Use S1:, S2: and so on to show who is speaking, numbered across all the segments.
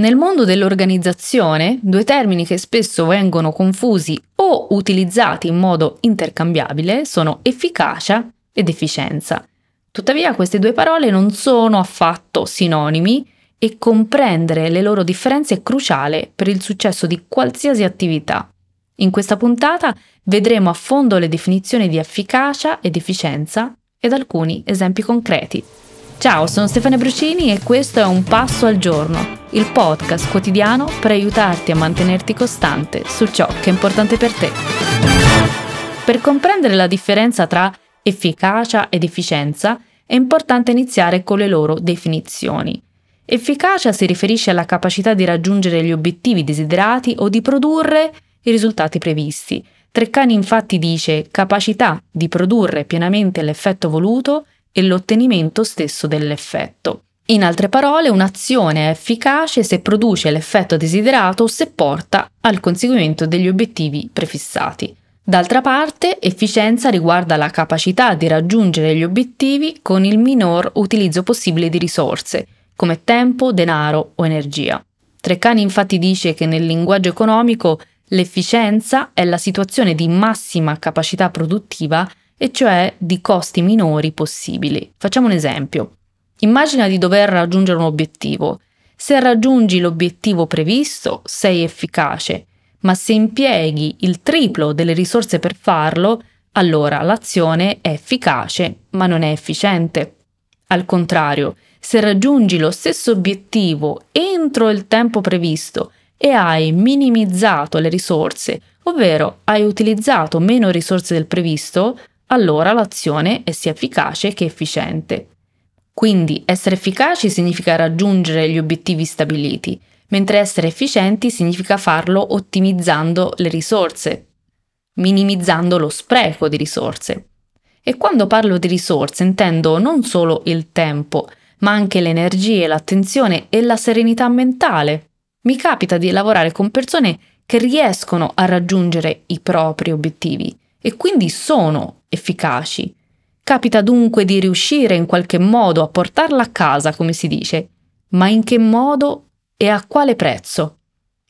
S1: Nel mondo dell'organizzazione, due termini che spesso vengono confusi o utilizzati in modo intercambiabile sono efficacia ed efficienza. Tuttavia queste due parole non sono affatto sinonimi e comprendere le loro differenze è cruciale per il successo di qualsiasi attività. In questa puntata vedremo a fondo le definizioni di efficacia ed efficienza ed alcuni esempi concreti. Ciao, sono Stefania Brucini e questo è Un Passo al Giorno, il podcast quotidiano per aiutarti a mantenerti costante su ciò che è importante per te. Per comprendere la differenza tra efficacia ed efficienza è importante iniziare con le loro definizioni. Efficacia si riferisce alla capacità di raggiungere gli obiettivi desiderati o di produrre i risultati previsti. Treccani infatti dice capacità di produrre pienamente l'effetto voluto e l'ottenimento stesso dell'effetto. In altre parole, un'azione è efficace se produce l'effetto desiderato o se porta al conseguimento degli obiettivi prefissati. D'altra parte, efficienza riguarda la capacità di raggiungere gli obiettivi con il minor utilizzo possibile di risorse, come tempo, denaro o energia. Treccani infatti dice che nel linguaggio economico l'efficienza è la situazione di massima capacità produttiva e cioè di costi minori possibili. Facciamo un esempio. Immagina di dover raggiungere un obiettivo. Se raggiungi l'obiettivo previsto, sei efficace, ma se impieghi il triplo delle risorse per farlo, allora l'azione è efficace, ma non è efficiente. Al contrario, se raggiungi lo stesso obiettivo entro il tempo previsto e hai minimizzato le risorse, ovvero hai utilizzato meno risorse del previsto, allora l'azione è sia efficace che efficiente. Quindi essere efficaci significa raggiungere gli obiettivi stabiliti, mentre essere efficienti significa farlo ottimizzando le risorse, minimizzando lo spreco di risorse. E quando parlo di risorse intendo non solo il tempo, ma anche le energie, l'attenzione e la serenità mentale. Mi capita di lavorare con persone che riescono a raggiungere i propri obiettivi e quindi sono efficaci. Capita dunque di riuscire in qualche modo a portarla a casa, come si dice, ma in che modo e a quale prezzo?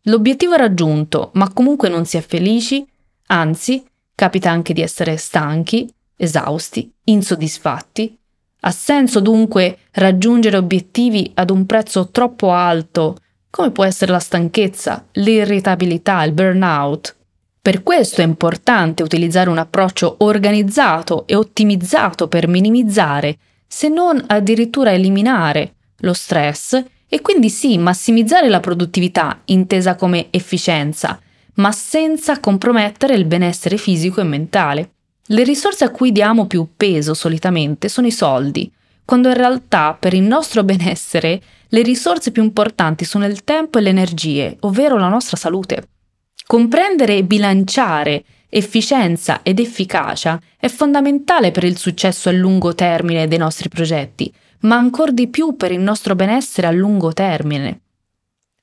S1: L'obiettivo è raggiunto, ma comunque non si è felici, anzi, capita anche di essere stanchi, esausti, insoddisfatti. Ha senso dunque raggiungere obiettivi ad un prezzo troppo alto, come può essere la stanchezza, l'irritabilità, il burnout? Per questo è importante utilizzare un approccio organizzato e ottimizzato per minimizzare, se non addirittura eliminare, lo stress e quindi sì, massimizzare la produttività intesa come efficienza, ma senza compromettere il benessere fisico e mentale. Le risorse a cui diamo più peso solitamente sono i soldi, quando in realtà per il nostro benessere le risorse più importanti sono il tempo e le energie, ovvero la nostra salute. Comprendere e bilanciare efficienza ed efficacia è fondamentale per il successo a lungo termine dei nostri progetti, ma ancor di più per il nostro benessere a lungo termine.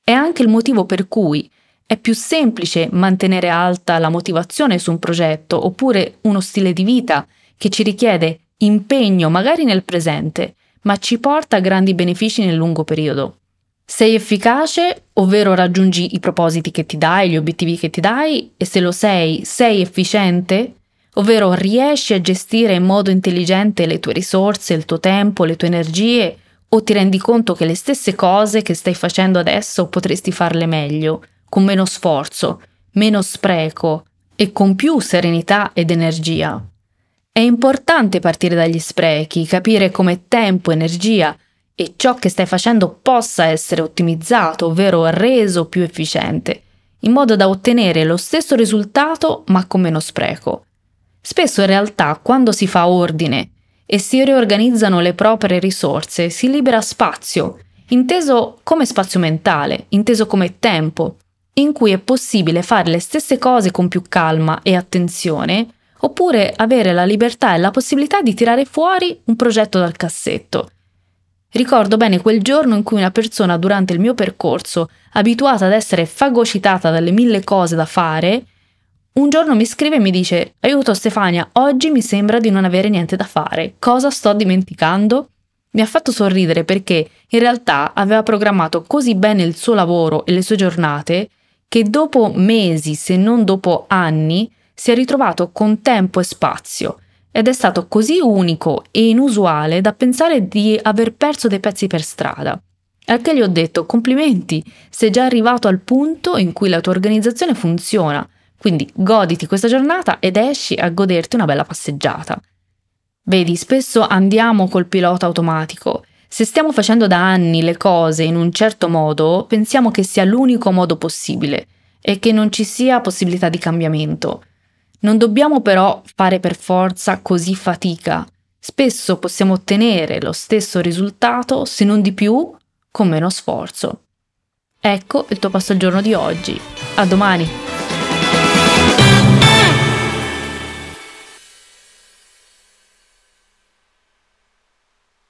S1: È anche il motivo per cui è più semplice mantenere alta la motivazione su un progetto oppure uno stile di vita che ci richiede impegno magari nel presente, ma ci porta a grandi benefici nel lungo periodo. Sei efficace, ovvero raggiungi i propositi che ti dai, gli obiettivi che ti dai, e se lo sei, sei efficiente, ovvero riesci a gestire in modo intelligente le tue risorse, il tuo tempo, le tue energie, o ti rendi conto che le stesse cose che stai facendo adesso potresti farle meglio, con meno sforzo, meno spreco e con più serenità ed energia. È importante partire dagli sprechi, capire come tempo, energia, e ciò che stai facendo possa essere ottimizzato, ovvero reso più efficiente, in modo da ottenere lo stesso risultato ma con meno spreco. Spesso in realtà quando si fa ordine e si riorganizzano le proprie risorse si libera spazio, inteso come spazio mentale, inteso come tempo, in cui è possibile fare le stesse cose con più calma e attenzione, oppure avere la libertà e la possibilità di tirare fuori un progetto dal cassetto. Ricordo bene quel giorno in cui una persona durante il mio percorso, abituata ad essere fagocitata dalle mille cose da fare, un giorno mi scrive e mi dice Aiuto Stefania, oggi mi sembra di non avere niente da fare. Cosa sto dimenticando? Mi ha fatto sorridere perché in realtà aveva programmato così bene il suo lavoro e le sue giornate che dopo mesi, se non dopo anni, si è ritrovato con tempo e spazio ed è stato così unico e inusuale da pensare di aver perso dei pezzi per strada. Al che gli ho detto complimenti, sei già arrivato al punto in cui la tua organizzazione funziona, quindi goditi questa giornata ed esci a goderti una bella passeggiata. Vedi, spesso andiamo col pilota automatico. Se stiamo facendo da anni le cose in un certo modo, pensiamo che sia l'unico modo possibile e che non ci sia possibilità di cambiamento. Non dobbiamo però fare per forza così fatica. Spesso possiamo ottenere lo stesso risultato, se non di più, con meno sforzo. Ecco il tuo passo al giorno di oggi. A domani!